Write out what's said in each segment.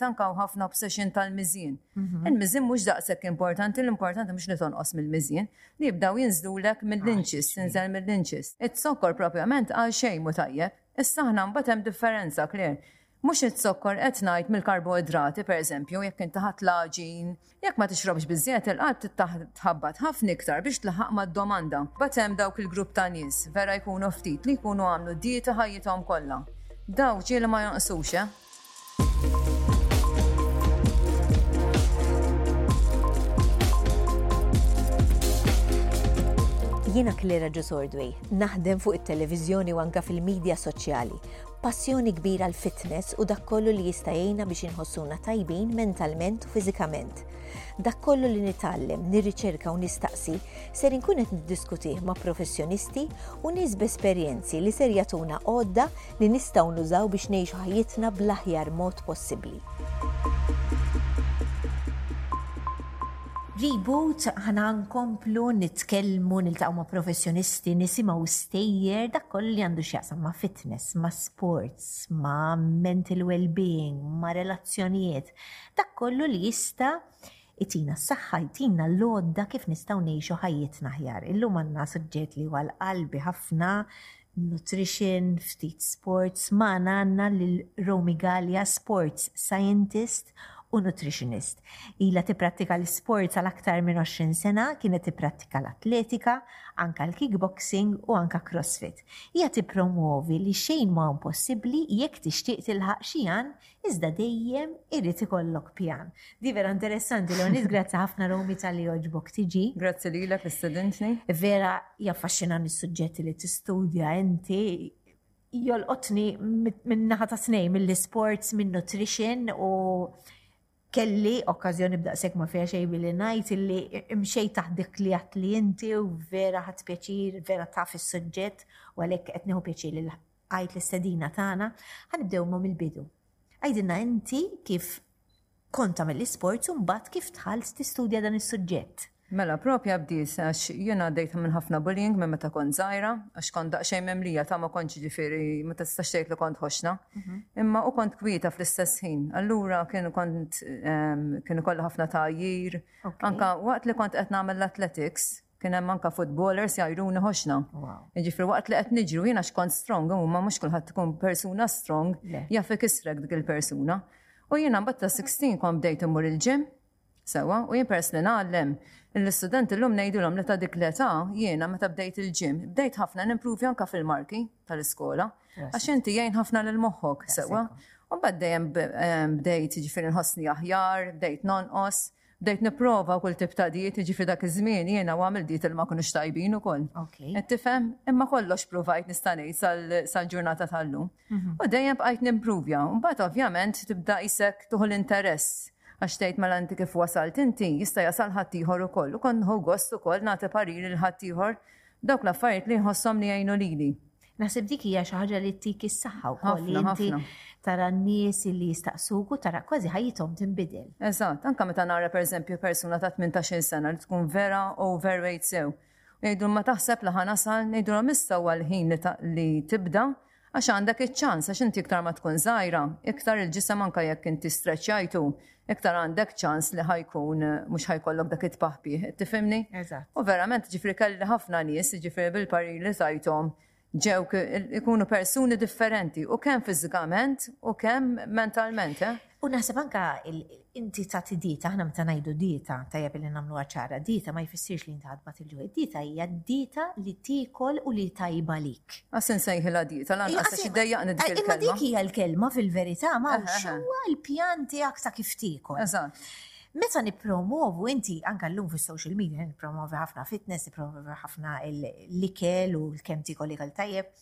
tankaw ħafna obsession tal-miżien. Mhm. Il-miżien mhux daqshekk importanti, l-importanti mhux li tonqos mill-miżien, li jibdaw jinżlulek mill-inċis, tinżel ah, mill-inċis. It-zokkor propjament għal xejn mu tajjeb. Issa aħna mbagħad hemm differenza klir. Mhux it-zokkor qed ngħid mill-karboidrati pereżempju, jekk inti ħadd laġin, Jekk ma tixrobx biżżejjed il-qalb titħabbat ħafna iktar biex tlaħaq mad-domanda. Mbagħad hemm dawk il-grupp ta' nies, vera jkunu ftit, li jkunu għamlu dieta ħajjithom kollha. Dawk ġieli ma jonqsux, eh? Jiena Clara Ġusordwi, naħdem fuq it-televiżjoni u anke fil-midja soċjali Passjoni kbira għall-fitness u dak kollu li jista' jgħinna biex inħossuna tajbin mentalment u fiżikament. Dak kollu li nitgħallem, nirriċerka u nistaqsi ser inkun qed niddiskutih ma' professjonisti u nies b'esperjenzi li ser jagħtuna għodda li nistgħu nużaw biex ngħixu ħajjitna bl-aħjar mod possibbli. Reboot, ħana nkomplu, nitkellmu, niltaqgħu ma' professjonisti, nisimgħu stejjer, dak kollu li għandu x'jaqsam ma' fitness, ma' sports, ma' mental well-being, ma' relazzjonijiet, dak kollu li jista' itina s-saħħa, jtina l-għodda kif nistgħu ngħixu ħajjitna aħjar. Illum għandna suġġett li huwa l-qalbi ħafna, nutrition, ftit sports, magħna għandna lil Romy Galea, sports scientist u nutritionist. Ilha tipprattika l-isports għal aktar minn 20 sena, kienet tipprattika l-atletika, anka l-kickboxing u anka crossfit. Hija tippromwovi li xejn ma hu impossibbli jekk tixtieq tilħaq xi għan Iżda dejjem irrid ikollok pjan. Di vera interessanti, Leonid, grazzi ħafna Romi tal-li oġbok tiġi. Grazzi li l-ek istedintni. Vera jaffaxxina mis-suġġetti li tistudja inti jolqotni minn naħa ta' snej, mill-sports, minn nutrition u kelli okkazjoni b'daqsek ma fija xej billi najt illi mxej taħdik li għat li inti u vera ħat pjaċir, vera taf is-suġġett u għalek qed nieħu pjaċir li Għid l-istedina tagħna, ħa nibdew ma' mill-bidu. Għidilna inti kif kont tagħmel l-isports u mbagħad kif dħalt tistudja dan is-suġġett. Mela, proprja bdiet għax jiena għaddejt minn ħafna bullying minn meta kont żgħira, għax kont daqsxejn mimlija ta' ma kontx ġifieri ma tistax tgħid li kont ħoxna. Imma u kont kwieta fl-istess ħin. Allura kien kont ehm, kien ikolli ħafna tgħajjir. Anka waqt li kont qed nagħmel l-athletics, Kien hemm anka footballers jgħiruni ħoxna. Jiġifieri waqt li qed niġru jiena xkont strong huma mhux kulħadd ikun persuna strong jaf ikisrek dik il-persuna. U jiena mbagħad ta' 16 kont bdejt immur il-ġim sewwa u jien peress li ngħallem l-istudenti llum ngħidilhom li ta' dik l-età jiena meta bdejt il-ġim bdejt ħafna nimpruvja anka fil-marki tal-iskola għax inti jgħin ħafna lil moħħok sewwa. U mbagħad dejjem bdejt jiġifieri nħossni aħjar, bdejt nonqos. Bdejt nipprova kull tip ta' diet, jiġifieri dak iż-żmien jiena u għamilt diet li ma kinux tajbin ukoll. Qed tifhem? Imma kollox pruvajt nista' ngħid sal-ġurnata tal-lum. U dejjem bqajt nimpruvja. U mbagħad ovvjament tibda qisek tieħu l-interess għax tgħid mela inti kif wasalt inti, jista' jasal ħaddieħor ukoll. U kont nieħu gost ukoll nagħti pariri lil ħaddieħor b'dawk l-affarijiet li nħosshom li jgħinu lili. Naħseb dik hija xi ħaġa li tik is-saħħa wkoll li inti tara n-nies li jistaqsuk u tara kważi ħajjithom tinbidel. Eżatt, anke meta nara pereżempju persuna ta' 18 sena li tkun vera overweight sew. Ngħidu ma taħseb li ħanasal, ngħidu mista huwa l-ħin li tibda għax għandek iċ-ċans għax inti iktar ma tkun żgħira, iktar il-ġisem anke jekk inti streċjajtu iktar għandek ċans li ħajkun mhux ħajkollok dak it-tpaħbih, tifhimni? Eżatt. U verament ġifri kelli ħafna nies, ġifri bil-parir li tajthom ġew ikunu persuni differenti u kemm fiżikament u kemm mentalment. Eh? U naħseb anka inti ta' dieta, aħna meta ngħidu dieta, tajjeb li nagħmlu ċara, dieta ma jfissirx li inti ħadma il-ġuħ. Dieta hija dieta li tikol u li tajba li. Għas insejħilha dieta, lanqas għax iddejjaqni dik il-kelma. Imma dik hija l-kelma fil-verità ma huwa l-pjan tiegħek ta' kif tiekol. Eżatt. Meta nippromovu inti anke llum fis-social media nippromovi ħafna fitness, nippromovi ħafna l-ikel u l-kemm tikol ikel tajjeb.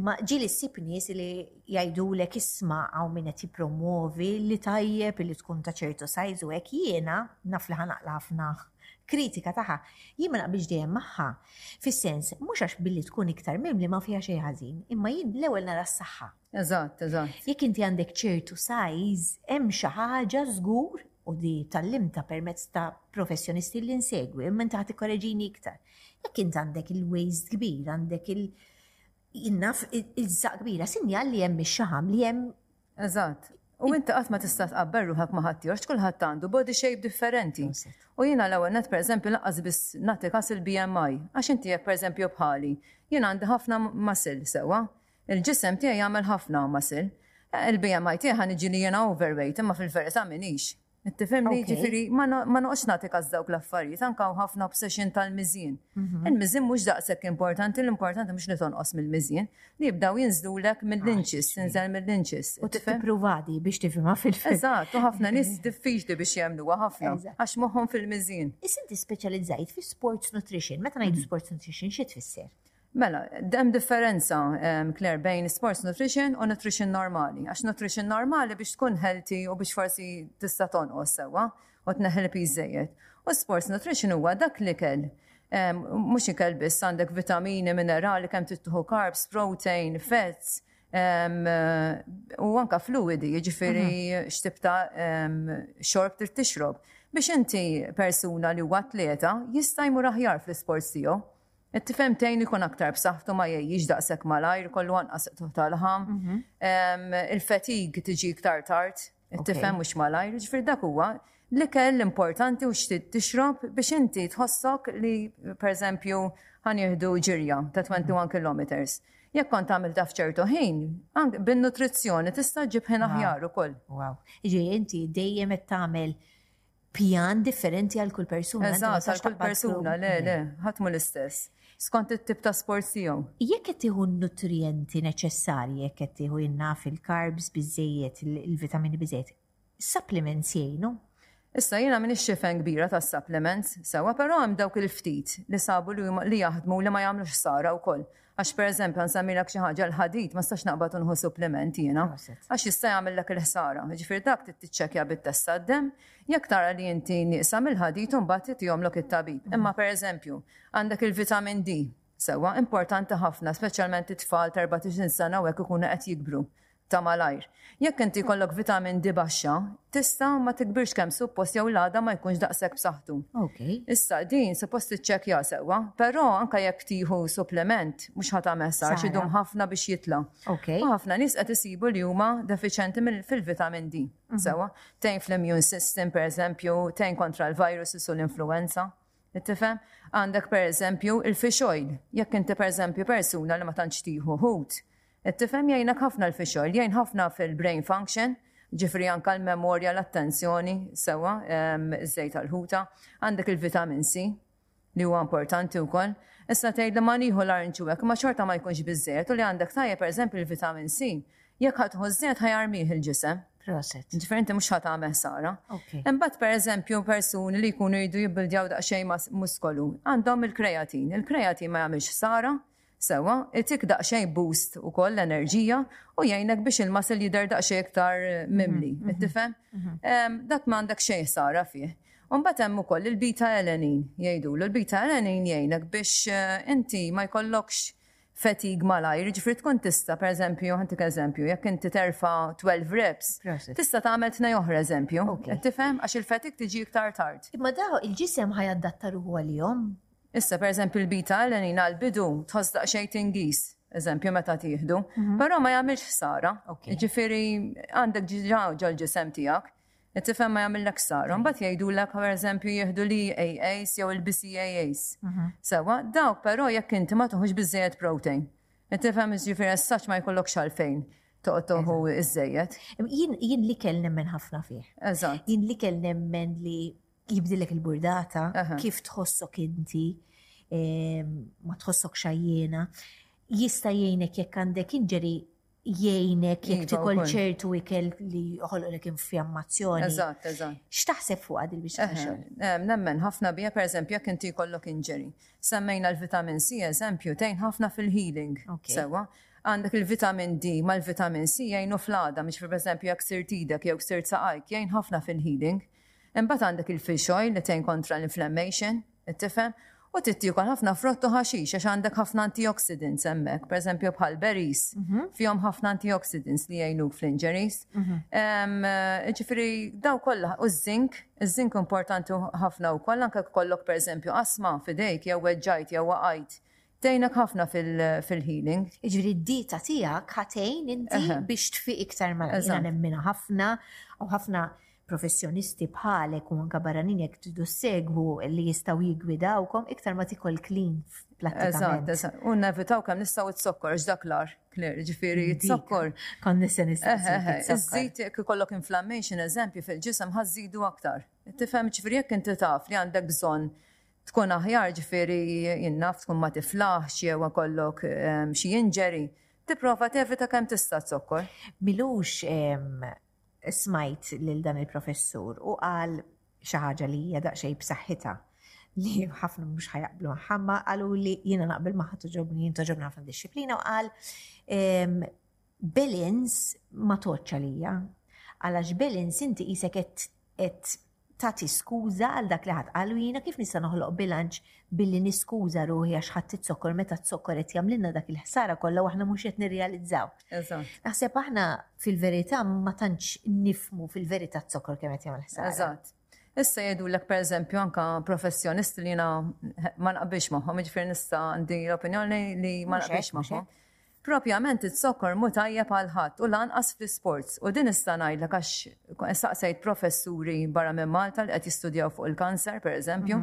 Imma ġieli ssib nies li jgħidulek isma' hawn min qed jippromovi li tajjeb li tkun ta' ċertu sajż u hekk jiena naf li ħanaqla ħafna kritika taħħa. Jien ma naqbilx dejjem magħha, Fis-sens, mhux għax billi tkun iktar mimli ma fiha xejn ħażin, imma jien l-ewwel nara s-saħħa. Eżatt, eżatt. Jekk inti għandek ċertu sajż, hemm xi ħaġa żgur u di tallimta permezz ta' professjonisti li nsegwi, imma inti ħadd ikkoreġini iktar. Jekk inti għandek il-waist kbir, għandek il- jinnaf il-żaq kbira, sinjal li hemm ix-xaħam li hemm Eżatt. U inti qatt ma tista' tqabbel ruħek ma' ħadd ieħor, kulħadd għandu body shape differenti. U jiena l-ewwel nett pereżempju lanqas biss nagħti kas il-BMI, għax inti jekk pereżempju bħali, jien għandi ħafna muscle, sewwa? Il-ġisem tiegħi jagħmel ħafna muscle. Il-BMI tiegħi ħa niġi li jiena overweight imma fil-verità m'inix. Qed tifhemni, Ok. ġifieri ma no- ma noqgħodx nagħti każ dawk l-affarijiet, anke hawn ħafna obsession tal-miżien. Mhm. Il-miżien mhux daqshekk importanti, l-importanti mhux li tonqos mill-miżien, li jibdew jinżlulek mill-inches, tinżel mill-inches. U tifhem? tippruvadi biex tifhimha fil-fil. Eżatt, u ħafna nies diffiċli biex jagħmluha ħafna, Eżatt. għax moħħhom fil-miżien. Is inti speċjalizzajt fi sports nutrition. Meta ngħidu sports nutrition, xi tfisser? Mela, hemm differenza, Claire, bejn sports nutrition u nutrition normali. Għax nutrition normali biex tkun healthy u biex forsi tista' tonqos sewwa u tneħħi l-piż żejjed. U sports nutrition huwa dak l-ikel. Mhux ikel biss għandek vitamini, minerali, kemm tittuħu carbs, protein, fats, u anka fluidi, jiġifieri mhm. x'tib ta' xorb trid tixrob. Biex inti persuna li huwa atleta jista' jmur aħjar fl-isports tiegħu. It-tifhemtejn ikun aktar b'saħħtu ma jgħejjix daqshekk malajr, kollu anqas tuħ tal-ħam. Mhm. Il-fatig tiġi iktar tard, it-tifhem mhux malajr, ġifier dak huwa li kell importanti u xtid tixrob biex inti tħossok li pereżempju ħanieħdu ġirja ta' 21 kilometers. Jekk kont tagħmel taf ċertu ħin, bin-nutrizzjoni tista' ġib ħin aħjar ukoll. Wow. Ġi inti dejjem qed tagħmel pjan differenti għal kull persuna. Eżatt, għal kull persuna, le, le, ħadd mhu l-istess. Skont it-tip ta' sport tiegħu. Jekk qed tieħu n-nutrijenti neċessarji, jekk qed tieħu jinnaf il-karbs biżejjed, il-vitamini biżejjed, supplements jgħinu? Issa jiena minn ix-xifen kbira ta' supplements, sewa però hemm dawk il-ftit li sabu li jaħdmu li ma jagħmlux sara wkoll. Għax pereżempju, nsemmilek xi ħaġa, l-ħadid ma nistax naqbad u nieħu suppliment jiena, għax jista' jagħmillek il-ħsara. Jiġifieri dak trid tiċċekkja bit-test tad-demm, jekk tara li inti nieqsa mill-ħadid u mbagħad trid jgħomlok it-tabib. Imma pereżempju, għandek il-vitamin D, sewwa, importanti ħafna, speċjalment it-tfal ta' erbatax-il sena u hekk ikunu qed jikbru. ta' malajr. Jekk inti jkollok vitamin D baxxa, tista' ma tikbirx kemm suppost jew l-għada ma jkunx daqshekk b'saħħtu. Issa, din suppost tiċċekkja sewwa, però anke jekk tieħu suppliment mhux ħa tagħmel sar għax idum ħafna biex jitla'. U ħafna nies qed isibu li huma defiċenti fil-vitamin D. Sewwa, tgħin fl-immune system, pereżempju, tgħin kontra l-viruses u l-influwenza. Qed tifhem? Għandek pereżempju il-fish oil. Jekk inti pereżempju persuna li ma tantx tieħu ħut, Qed tifhem jgħinek ħafna l-fixol, jgħin ħafna fil-brain function, ġifieri anke l-memorja, l-attenzjoni, sewwa, iż-żejt tal-ħuta. Għandek il-vitamin C li huwa importanti wkoll. Issa tgħid li ma nieħu l-arnċ u hekk, imma xorta ma jkunx biżżejjed u li għandek tajjeb pereżempju l-vitamin C, jekk ħa tieħu ż-żejt ħa jarmih il-ġisem. Proset. Ġifieri inti mhux ħa tagħmel ħsara. Imbagħad pereżempju persuni li jkunu jridu jibbildjaw daqsxejn muskolu, għandhom il-kreatin. Il-kreatin ma jagħmilx ħsara Sewwa, itik daqsxejn boost ukoll l-enerġija u jgħinek biex il-muscle jidher daqsxejn iktar mimli, qed tifhem? Dak m'għandek xejn ħsara fih. U mbagħad hemm ukoll il-beta alanine jgħidulu. Il-beta alanine jgħinek biex inti ma jkollokx fatigue malajr, jiġifieri tkun tista' pereżempju, ħantik eżempju, jekk inti terfa' twelve reps, tista' tagħmel tnej oħra eżempju, qed tifhem? Għax il-fatigue tiġi iktar tard. Imma dawn il-ġisem ħa jadatta ruħu għalihom? Issa, per eżempju, l-bita għal-għenin għal-bidu tħoss daqxej tingiż, eżempju, meta tieħdu, mhm. però ma jagħmilx ħsara. Ġifieri għandek ġiġa ġol-ġisem tiegħek, tifhem ma jagħmillek ħsara. Mbagħad jgħidulek, per eżempju, jieħdu li AAs jew il-BCAAs. Mhm. Sewa, dawk però jekk inti ma tuħux biżejjed protein. Tifhem ġifieri s-saċ ma jkollok xalfejn toqtoħu iż-żejjed. Jien li kellem minn ħafna fih. Eżatt. Jien li kellem minn li jibdilek il-burdata, kif tħossok inti, ma tħossok xajjena, jista' jgħinek jekk għandek inġeri jgħinek jekk iva, tikol ċertu ikel li joħolqlek infjammazzjoni. Eżatt, eżatt. X'taħseb fuq għad il-biex eh, Nemmen ħafna bija per eżempju jekk inti jkollok inġeri. Semmejna l-vitamin C eżempju tgħin ħafna fil-healing. Sewa, għandek il-vitamin D mal-vitamin C jgħinu fl-għada, miex per eżempju jekk sirt idek jew sirt saqajk jgħin ħafna fil-healing. Imbagħad għandek il-fish oil li tgħin kontra l-inflammation, tifhem? U trid tiekol ħafna frott u ħaxix għax għandek ħafna antioxidants hemmhekk, pereżempju bħal berries, mhm. fihom ħafna antioxidants li jgħinuk fl-injuries. Mhm. Ġifieri daw kollha u ż-zinc, iż-zinc importanti ħafna wkoll anke kollok pereżempju asma f'idejk jew weġġajt jew waqajt Tgħinek ħafna fil-healing. Jiġifieri d-dieta tiegħek ħa tgħin inti biex tfiq iktar malajr. Jiena nemmina ħafna u ħafna professjonisti bħalek u anke barranin jekk tridu segwu li jistgħu jiggwidawkom iktar ma tikol clean Eżatt, eżatt. U nevitaw kemm nistgħu t-sokkor, x'dak l-ar, klir, ġifieri t-sokkor. Kon nista' nistgħu. Iżżid jekk ikollok inflammation, eżempju, fil-ġisem ħażidu aktar. Tifhem ġifieri jekk inti taf li għandek bżonn Tkun aħjar, ġifieri, jien naf, tkun ma tiflaħx jew ikollok xi injury, tipprova tevita kemm tista' z-zokkor. Milux smajt lil dan il-professur u qal xi ħaġa li hija daqsxejn b'saħħitha li ħafna mhux ħajaqblu magħha, ma qaluli jiena naqbel magħha toġobni, jien toġobni ħafna dixxiplina u qal Belins ma tgħoddx għalija. Għal għax belins inti qisek qed qed tagħti skuża għal dak li ħadd qal u jiena kif nista' noħloq bilanċ billi niskuża ruħi għax ħadd izokkor meta z-zokkor qed jagħmlilna dak il-ħsara kollha u aħna mhux qed nirrealizzaw. Eżatt. Naħseb aħna fil-verità ma tantx nifhmu fil-verità z-zokkor kemm qed jagħmel ħsara. Eżatt. Issa jgħidulek pereżempju anke professjonisti li jiena ma naqbilx magħhom, jiġifieri nista' għandi l-opinjoni li ma naqbilx magħhom. Propjament iz-zokkor mhu tajjeb għal ħadd u lanqas fl-isports u din nista' ngħidlek għax saqsejt professuri barra minn Malta li qed jistudjaw fuq il-kanser pereżempju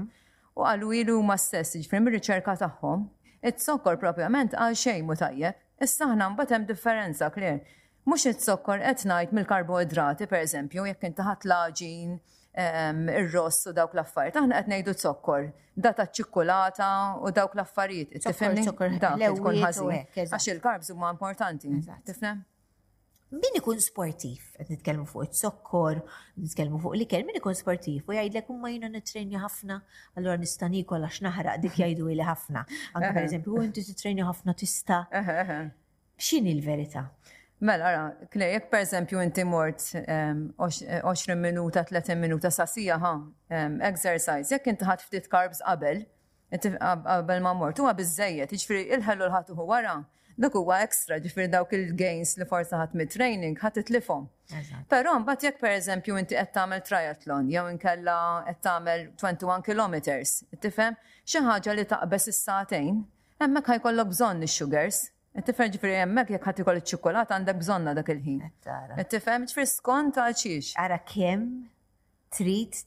u qaluli li huma stess, jiġifieri mir-riċerka tagħhom, iz-zokkor propjament għal xejn mhu tajjeb. Issa aħna mbagħad hemm differenza, Claire, Mhux iz-zokkor qed ngħid mill-karboidrati pereżempju, jekk inti ħadt l-għaġin, ir-ross u dawk l-affarijiet, aħna qed ngħidu zokkor, da taċ-ċikkulata u dawk l-affarijiet, tifhimni? Zokkor, zokkor, dak li tkun ħażin. Għax il-karbs huma importanti, tifhem? Min ikun sportiv, qed nitkellmu fuq iz-zokkor, nitkellmu fuq l-ikel, min ikun sportiv u jgħidlek imma jiena nittrejni ħafna, allura nista' nikol għax naħraq dik jgħidu li ħafna. Anke pereżempju, inti tittrejni ħafna tista'. X'inhi l-verità? Mela, ra, Claire, jekk per eżempju inti mort 20 ehm, minuta, 30 minuta sa sija, ha, ehm, exercise, jekk inti ħadd ftit karbs qabel, qabel ma mort, huwa biżejjed, jiġifieri il-ħellu l-ħadd uħu wara, dak huwa ekstra, ġifieri dawk il-gains li forsi ħadd mit-training ħadd itlifhom. Però mbagħad jekk pereżempju inti qed tagħmel triathlon jew inkella qed tagħmel 21 kilometers, tifhem? Xi ħaġa li taqbeż is-sagħtejn, Hemmhekk ħa jkollok bżonn ix-sugars. Qed tifhem? Ġifieri hemmhekk jekk ħa tiekol iċ-ċikkulata għandek bżonnha dak il-ħin. Qed tara. Qed tifhem? Ġifieri skont għal xiex. Ara kemm trid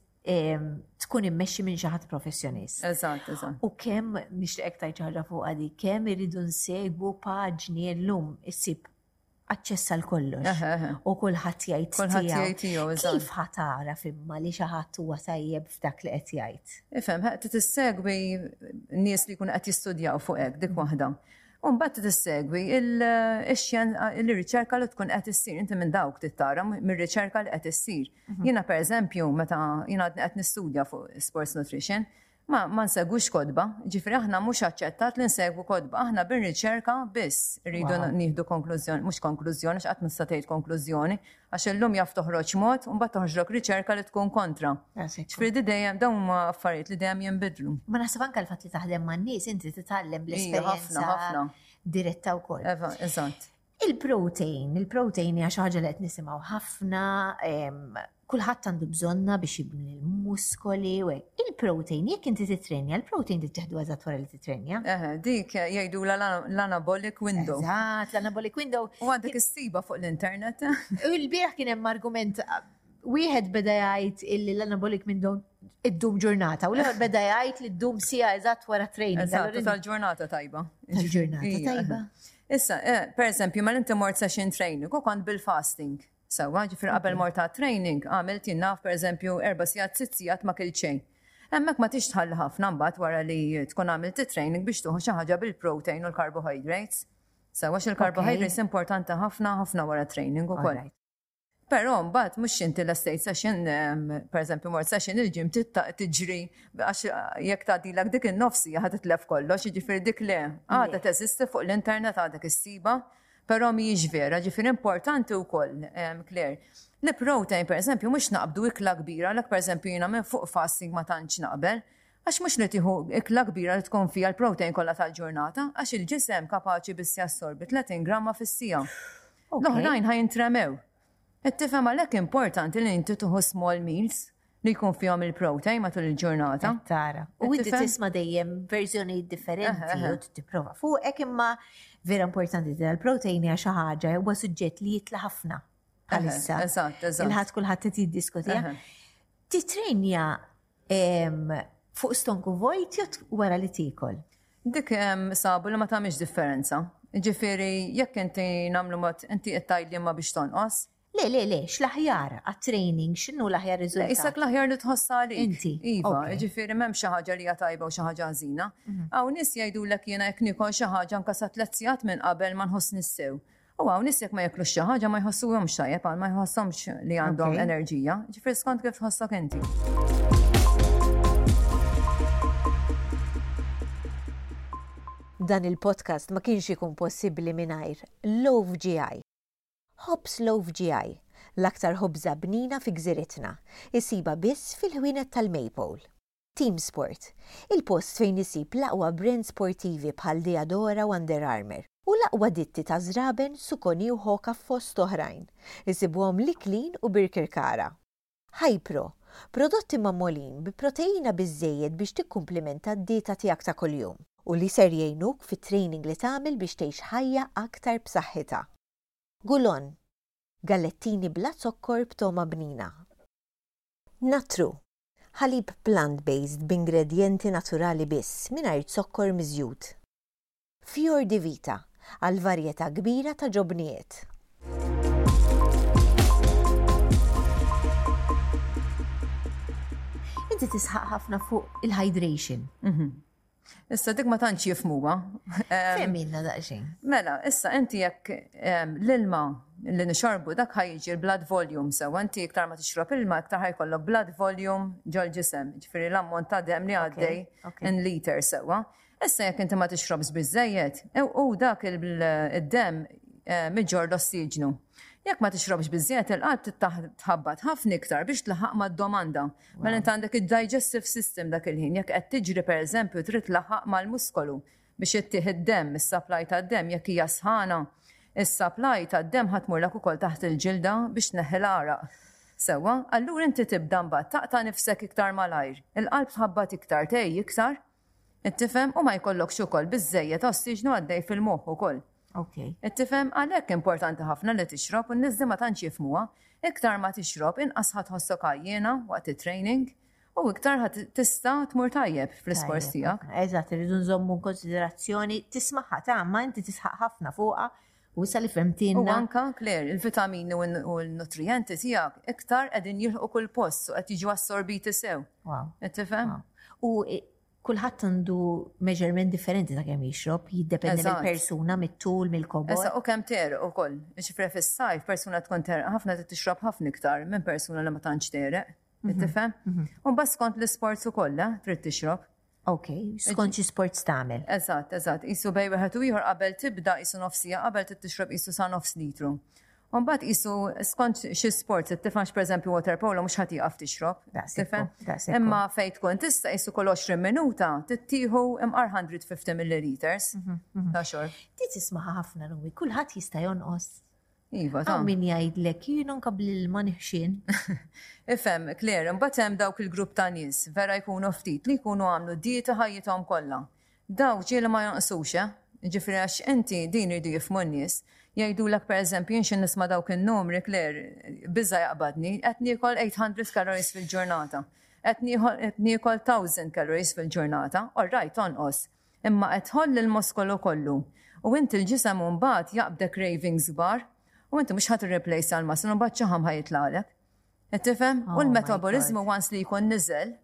tkun immexxi minn xi ħadd professjonist. Eżatt, eżatt. U kemm nixtieqek tgħid xi ħaġa fuqha dik, kemm irridu nsegwu paġni llum issib aċċess għal kollox. U kulħadd jgħid tiegħu. Kif ħatara fimma li xi ħadd huwa tajjeb f'dak li qed jgħid? Ifhem, qed tissegwi nies li jkunu qed jistudjaw fuq hekk dik waħda. U mbagħad tissegwi il-xjen il-riċerka li tkun qed issir inti minn dawk tittara mir-riċerka li qed issir. Mhm. Jiena pereżempju meta jiena qed nistudja fuq sports nutrition, Ma, ma nsegwux kotba. Ġifieri aħna mhux aċċettat li nsegwu kotba. Aħna bir-riċerka biss irridu nieħdu konklużjoni, mhux konklużjoni għax qatt ma tista' tgħid konklużjoni, għax illum jaf toħroġ mod u mbagħad toħroġlok riċerka li tkun kontra. Ġifieri di dejjem dawn huma affarijiet li dejjem jinbidlu. Ma naħseb anke l-fatt li taħdem man-nies inti titgħallem l-esperjenza diretta wkoll. Eva, eżatt. Il-protein, il-protein hija xi ħaġa li qed nisimgħu ħafna, kulħadd għandu bżonna biex jibni l-muskoli u hekk. Il-protein, jekk inti titrenja, il-protein li teħdu eżatt wara li titrenja. Dik jgħidu l-anabolic window. Eżatt, l-anabolic window. U għandek issiba fuq l-internet. U l-bieħ kien hemm argument wieħed beda jgħid illi l-anabolic window id-dum ġurnata, u l-ħor beda jgħid li d-dum sija eżatt wara training. Eżatt, tal-ġurnata tajba. Tal-ġurnata tajba. Issa, eh, per eżempju, mela inti mort session training u kont bil-fasting. Sawa, ġifir qabel mort ta' training, għamilt jinnaf per eżempju erba sijat, sitt sijat ma kilċejn. Emmek ma tix tħalli ħafna mbagħad wara li tkun għamilt training biex tuħu xi ħaġa bil-protein u l-carbohydrates. Sawa, il-carbohydrates importanti ħafna ħafna wara training u kollajt. Però mbagħad mhux inti lestejt session, pereżempju mort session il-ġim tiġri għax jekk tgħaddilek dik in-nofs hija ħa titlef kollox, jiġifieri dik le għadha teżisti fuq l-internet għadek issibha, però mhijiex vera, ġifieri importanti wkoll, Claire, li protein pereżempju mhux naqbdu ikla kbira għalhekk pereżempju jiena minn fuq fasting ma tantx naqbel, għax mhux li tieħu ikla kbira li tkun fiha l-protein kollha tal-ġurnata għax il-ġisem kapaċi biss jassorbi 30 gramma fis-siegħa. L-oħrajn ħa jintremew. Qed tifhem għalhekk importanti li inti tuħu small meals li jkun fihom il-protein matul il-ġurnata. Tara. U inti tisma' dejjem verżjonijiet differenti u tipprova fuqek imma vera importanti li l-protein hija xi ħaġa huwa suġġett li jitla' ħafna bħalissa. Eżatt, eżatt. Il-ħadd kulħadd qed jiddiskutija. Titrejnja Fuq stonku vojt jew wara li tiekol? Dik sabu li ma tagħmilx differenza. Ġifieri jekk inti nagħmlu mod inti qed tgħid li imma biex tonqos. Le, le, le, x'l-aħjar għat-training, x'inhu l-aħjar riżultat? Le, isek l-aħjar li tħossha għalik. Inti. Iva, ġifieri m'hemm xi ħaġa li hija tajba u xi ħaġa ħażina. Mhm. Hawn nies jgħidulek jiena jekk niekol xi ħaġa anke sa tliet sigħat minn qabel ma nħossni sew. U għaw nis jek ma jeklu xi ħaġa ma jħossuhomx tajjeb għal ma jħossomx li għandhom enerġija, ġifri skont kif tħossok inti. Dan il-podcast ma kienx ikun possibbli mingħajr Love GI. Hobbs Love GI, l-aktar ħobża bnina fi gżiritna, isiba biss fil-ħwienet tal-Maypole. Teamsport, il-post fejn isib l-aqwa brands sportivi bħal Diadora u Under Armour, u l-aqwa ditti ta' żraben, Suconi u Hoka fost oħrajn, isibuhom l-Iklin u Birkirkara. Hypro, prodotti magħmolin bi proteina biżżejjed biex tikkumplimenta d-dieta tiegħek ta' kuljum, u li ser jgħinuk fit-training li tagħmel biex tgħix ħajja aktar b'saħħitha. Gulon, gallettini bla zokkor b'togħma bnina. Natru, Ħalib plant-based b'ingredjenti naturali biss, mingħajr zokkor miżjud. Fior di Vita, għal varjetà kbira ta' ġobnijiet. Inti tisħaq ħafna fuq il-hydration. Issa dik ma tantx jifmuha. Fehmilna daqsxejn. Mela, issa inti jekk l-ilma li nixorbu dak ħajġi l-blood volume sewa inti iktar ma tixrob ilma iktar ħajkollok blood volume ġol-ġisem, ġifieri l-ammont ta' dem li għaddej in liter sewa. Issa jekk inti ma tixrobx biżejjed, u dak id-dem iġorr l-ossiġnu. Jekk ma tixrobx biżejjed il-qalb titħabbat ħafna iktar biex tlaħaq mad-domanda. Mela int għandek id-digestive system dak il-ħin, jekk qed tiġri pereżempju trid tlaħħaq mal-muskolu biex ittih id-demm, is-supply tad-demm, jekk hija sħana, is-supply tad-demm ħa tmurlek ukoll taħt il-ġilda biex tneħħi l-għaraq. Sewwa, allura inti tibda mbagħad taqta' nifsek iktar malajr, il-qalb tħabbat iktar, tgħi iktar, Qed tifhem u ma jkollokx ukoll biżżejjed ossiġnu għaddej fil-moħħ ukoll. Okay. Qed tifhem għalhekk importanti ħafna li tixrob u n-nies di ma tantx jifhmuha. Iktar ma tixrob inqas ħadd ħossok għajjiena waqt it-training u iktar ħadd tista' tmur tajjeb fl-ispors tiegħek. Eżatt, irridu nżommu konsiderazzjoni tismaħħa tagħma inti tisħaq ħafna fuqha U issa li fehmtilna. U anke, Claire, il-vitamini u l-nutrijenti tiegħek iktar qegħdin jilħqu kull post u qed jiġu assorbiti sew. Wow. Qed tifhem? U kulħadd għandu measurement differenti ta' kemm jixrob, jiddependi mill-persuna, mit-tul, mill-kobor. Issa u kemm ter ukoll, ġifre fis-sajf persuna tkun ter ħafna trid tixrob ħafna iktar minn persuna li ma tantx tereq. Mhm. Tifhem? Mhm. U bas kont l-isports ukoll eh, trid tixrob. Ok, skont xi sports tagħmel. Eżatt, eżatt, qisu bej wieħed u ieħor qabel tibda qisu nofsija qabel trid tixrob qisu sa nofs litru. U mbagħad qisu skont xi sports qed tifhem pereżempju water polo mhux ħadd jieqaf tixrob. Tifhem? Imma fejn tkun tista' qisu kull 20 minuta tittieħu imqar 150 milliliters mhm, mhm. ta' xorb. Dit ismaha ħafna l kulħadd jista' jonqos. Iva, ta' min jgħidlek, jiena nkabli l-ma nħxin. Ifem, Kler, imbagħad hemm dawk il-grupp ta' nies, vera jkunu ftit li jkunu għamlu dieta ħajjithom kollha. Daw ġieli ma jonqsux, eh? Ġifieri għax inti din iridu jifhmu n-nies. Jgħidulek pereżempju jien xi nisma' dawk in-numri, Kler, biża' jaqbadni, qed niekol 800 calories fil-ġurnata. Qed niekol 1000 calories fil-ġurnata, all right, tonqos. imma qed tħoll il-moskolu kollu u int il-ġisem u mbagħad jaqbdek cravings kbar u inti mhux ħadd irreplejsa l-muscle u mbagħad ċaħam ħajitlaqlek. Qed tifhem? U oh l-metaboliżmu once li jkun niżel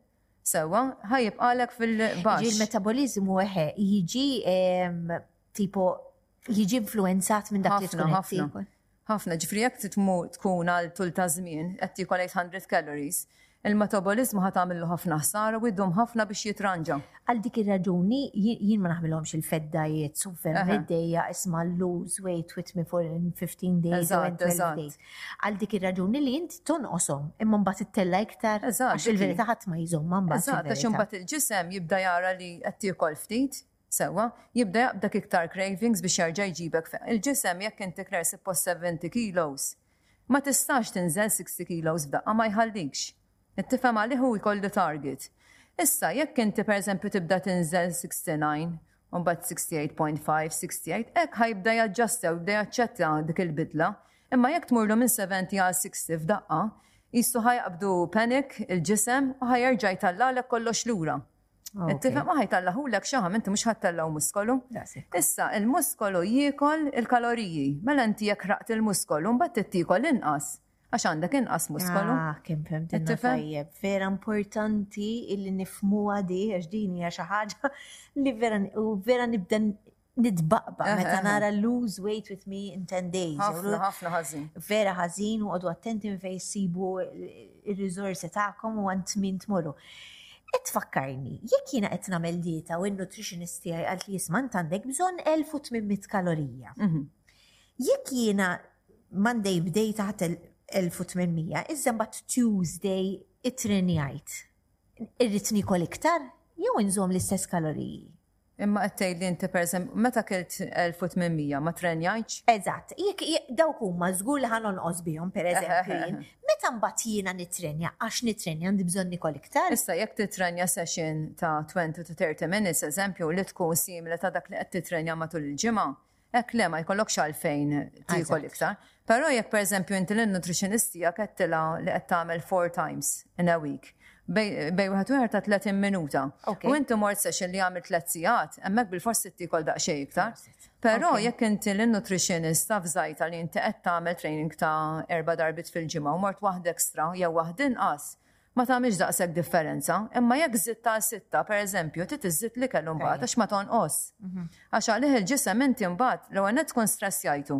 sewwa ħajibqalek fil-baxx. Jiġi l-metaboliżmu eħe jiġi ehm, tipo jiġi influenzat minn dak li tkun ħafna. Ħafna, ġifieri jekk trid tmur tkun għal tul ta' żmien qed tiekol 800 calories, il-metabolismu ħa tagħmillu ħafna ħsara u jdum ħafna biex jitranġa. Għal dik ir-raġuni jien ma naħmilhomx il-feddajiet super meddejja isma' lose weight with me for in 15 days or 12 days. Għal dik ir-raġuni li int tonqoshom imma mbagħad ittella' iktar għax il-verità ħadd ma jżommha mbagħad. Eżatt, għax imbagħad il-ġisem jibda jara li qed tiekol ftit. Sewwa, jibda jaqbdek iktar cravings biex jerġa' jġibek f'hemm. Il-ġisem jekk inti knersib post 70 kilos, ma tistax tinżel 60 kilos f'daqqa, ma jħallikx. Tifhem għalih hu jkollu target. Issa, jekk inti per eżempju tibda tinżel 69, u mbagħad 68.5, 68, hekk ħa jibda jaġġasta u jibda jaċċetta dik il-bidla. Imma jekk tmurlu minn 70 għal 60 f'daqqa, qisu ħa jaqbdu panic il-ġisem u ħa jerġa' jtallagħlek kollox lura. Ah, Tifhem ma ħajtallaħulek xi ħadd inti mhux ħattallaw muskolu. Issa il-muskolu jiekol il-kaloriji. Mela inti jekk raqt il-muskolu mbagħad tittikol inqas għax għandek inqas muskolu. Ah, kien fem tajjeb. Vera importanti illi nifmu għadi, għax din hija xi ħaġa li vera u vera nibda nitbaqba eh, meta eh, eh. nara lose weight with me in 10 days. Ħafna, ħafna ħażin. Vera ħażin u għadu attenti minn fejn sibu il-rizorsi tagħkom u għant min tmorru. Et fakkarni, jekk jiena qed nagħmel dieta u n-nutritionist tiegħi qalt li jisma' int għandek bżonn 1800 kalorija. Mhm. Jekk jiena Monday bdej taħt 1800, iżda mbagħad Tuesday it-trenjajt. Irrid nikol iktar jew inżomm l-istess kaloriji. Imma qed tgħid li inti pereżempju meta kilt 1800 ma ttrenjajtx? Eżatt, jekk dawk huma żgur li ħa nonqos bihom pereżempju jien. Meta mbagħad jiena nittrenja, għax nittrenja għandi bżonn nikol iktar. Issa jekk tittrenja session ta' 20 to 30 minutes eżempju li tkun simili ta' dak li qed tittrenja matul il-ġimgħa, Hekk le ma jkollokx għalfejn tiekol iktar. Però jekk pereżempju inti lin-nutritionist tiegħek għedtilha li qed tagħmel four times in a week, bejn wieħed u ieħor ta' 30 minuta, u inti mort session li għamilt tliet sigħat, hemmhekk bilfors trid tiekol daqsxejn iktar. Però jekk inti lin-nutritionist avżajtha li inti qed tagħmel training ta' erba' darbiet fil-ġimgħa u mort waħda extra jew waħda inqas, Ma tagħmilx daqshekk differenza, imma jekk żidt għal sitta, per eżempju, trid iżżid l-ikel imbagħad għax ma tonqos. Mhm. Għax għalih il-ġisem inti mbagħad l-ewwel nett tkun stressjajtu.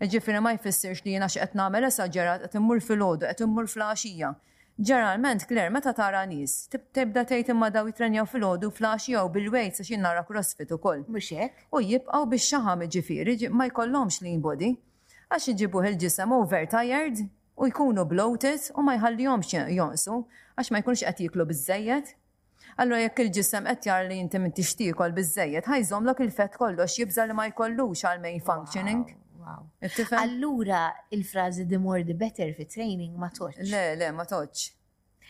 Jiġifieri ma jfissirx li jiena xi qed nagħmel esaġerat qed immur filgħodu qed immur fl-għaxija. Ġeneralment Claire meta tara nies, tibda tgħid imma daw jitrenjaw filgħodu fl-għaxija u bil-wejt sa xi nara crossfit ukoll. Mhux hekk. U jibqgħu bix-xaħam jiġifieri ma jkollhomx lean body. Għax iġibuh il-ġisem over tired u jkunu bloated u ma jħallihomx jonqsu għax ma jkunux qed jieklu biżżejjed. Allura jekk il-ġisem qed jara li inti m'intix tiekol biżżejjed ħa jżommlok il-fett kollu għax jibża' li ma jkollux għalmejn functioning. Qed tifhem? Allura l-frażi the more the better fit-training ma tgħoddx. Le, le, ma tgħoddx.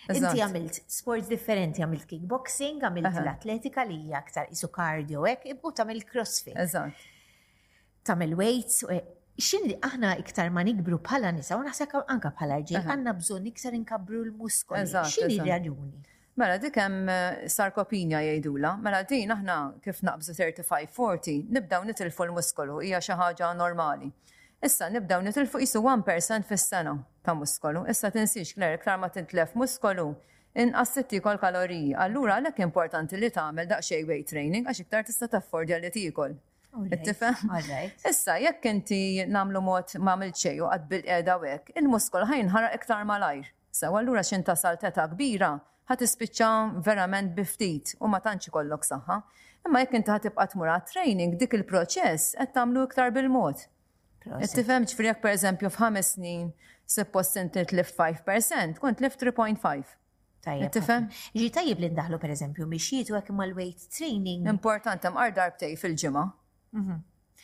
Inti għamilt sports differenti, għamilt kickboxing, għamilt l-atletika li hija aktar isu cardio hekk, u tagħmel crossfit. Eżatt. Tagħmel weights, e, xin li aħna iktar ma nikbru bħala nisa, u naħseb anka bħala ġej, għanna bżon iktar inkabru l-muskoli. Xin il-raġuni? Mela dik hemm eh, sarkopinja jgħidula, mela din aħna kif naqbżu 35-40 nibdew nitilfu l-muskolu hija xi ħaġa normali. Issa nibdew nitilfu qisu one percent fis-sena ta' muskolu. Issa tinsiex Claire, iktar ma titlef muskolu, inqas trid tiekol kaloriji. Allura għalhekk importanti li tagħmel daqsxejn weight training għax iktar tista' taffordja li tiekol. Tifhem? Issa jekk inti nagħmlu mod m'għamilt xejn u qgħadt bilqiegħda u hekk, il-muskolu ħa jinħaraq iktar malajr. Sew, allura x'int tasal t'età kbira, ħa tispiċċa verament bi ftit u ma tantx ikollok saħħa. Imma jekk inti ħa tibqa' tmur għat-training, dik il-proċess qed tagħmlu iktar bil-mod. Qed tifhem? Ġifieri jekk pereżempju f'ħames snin suppost inti tlift 5 percent, tkun tlift 3.5. Tajjeb. Tifhem? Ġi tajjeb li ndaħlu pereżempju mixjiet u hekk imma l-weight training. Importanti hemm qar darbtej fil-ġimgħa. Mhm.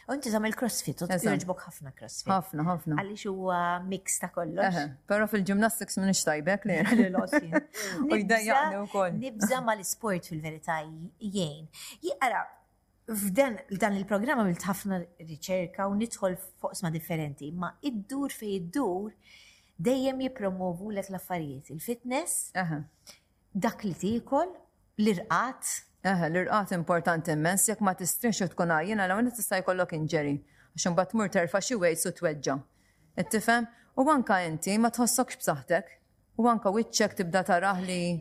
U inti zam il-crossfit, u t-ġbok ħafna crossfit. ħafna, ħafna. Għalli huwa mix ta' kollox. Pero fil-gymnastics minn ixtajbek li l-ossi. U jdajjaqni u koll. Nibza ma l-sport fil-verita jgħin. Jgħara, f'dan dan il-programm għamilt ħafna riċerka u nidħol foqsma differenti, ma id-dur fej id-dur dejjem jipromovu l l-affarijiet, il-fitness, Dak li tiekol, l-irqad. Eħe, l-irqad importanti immens, jekk ma tistrieħx u tkun għajjena l-ewwel nett jista' jkollok injury, għax imbagħad tmur terfa' xi weights u tweġġa'. Qed tifhem? U anke inti ma tħossokx b'saħħtek. U anke wiċċek tibda tarah li.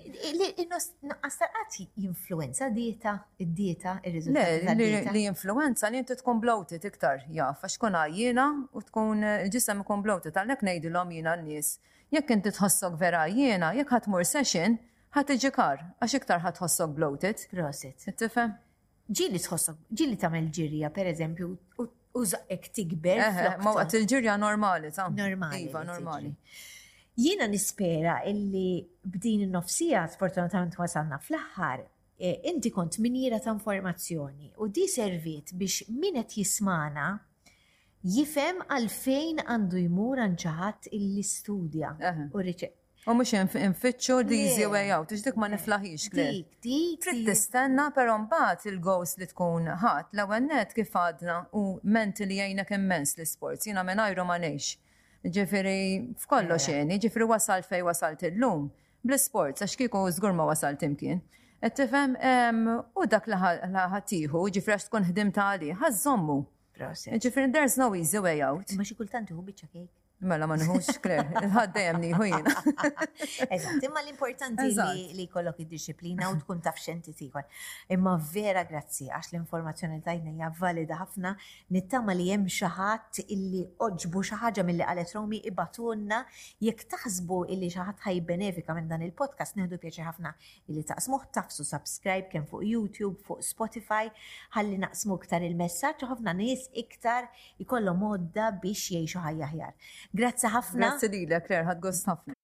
Nuqqas tal-qad jinfluwenza dieta, id-dieta, ir-riżultati tad-dieta? Le, li jinfluwenza li inti tkun bloated iktar, jaf, għax tkun għajjena u tkun il-ġisem ikun bloated. Għalhekk ngħidilhom jiena n-nies Jekk inti tħossok vera għajjiena, jekk ħa tmur session, ħa tiġi kar, għax iktar ħa tħossok bloated. Prosit. Tifhem? Ġieli tħossok, ġieli tagħmel ġirja, per eżempju, u zaqqek tikber. Ma waqt il-ġirja normali, ta' normali. Iva, normali. Jiena nispera illi b'din il-nofsija, sfortunatament wasalna fl-aħħar, e, inti kont minjera ta' informazzjoni u di serviet biex min qed jismana jifhem għalfejn għandu jmur għand xi ħadd illi studja u riċerka. U mhux infittxu the easy way out, ix dik ma niflaħix. Dik, dik. Trid tistenna però mbagħad il-goals li tkun ħadd l-ewwel net kif għadna u mentally jgħinek immens l-isports, jiena mingħajru ma ngħix. Ġifieri f'kollox għeni, ġifieri wasal fej wasalt illum. Bl-isports għax kieku żgur ma wasalt imkien. Qed tifhem? U dak li ħa tieħu, ġifri għax tkun ħdimt għalih, ħa żommu. Ġifri there's no easy way out. Imma xi kultant tieħu biċċa kejk. Mela ma nħux kler, il-ħad dejjem nieħu jien. Eżatt, imma l-importanti li jkollok id-disciplina u tkun taf xenti tikol. Imma vera grazzi għax l-informazzjoni li tajna hija valida ħafna Nittama li hemm xi ħadd illi għoġbu xi ħaġa milli qalet Romy ibgħatulna jekk taħsbu illi xi ħadd ħa jibbenefika minn dan il-podcast nieħdu pjaċir ħafna illi taqsmuh, tagħfsu subscribe kemm fuq YouTube, fuq Spotify ħalli naqsmu iktar il-messaġġ u ħafna nies iktar ikollhom għodda biex jgħixu ħajja aħjar. Grazzi ħafna. Grazzi lilek, Claire, ħadt gost ħafna.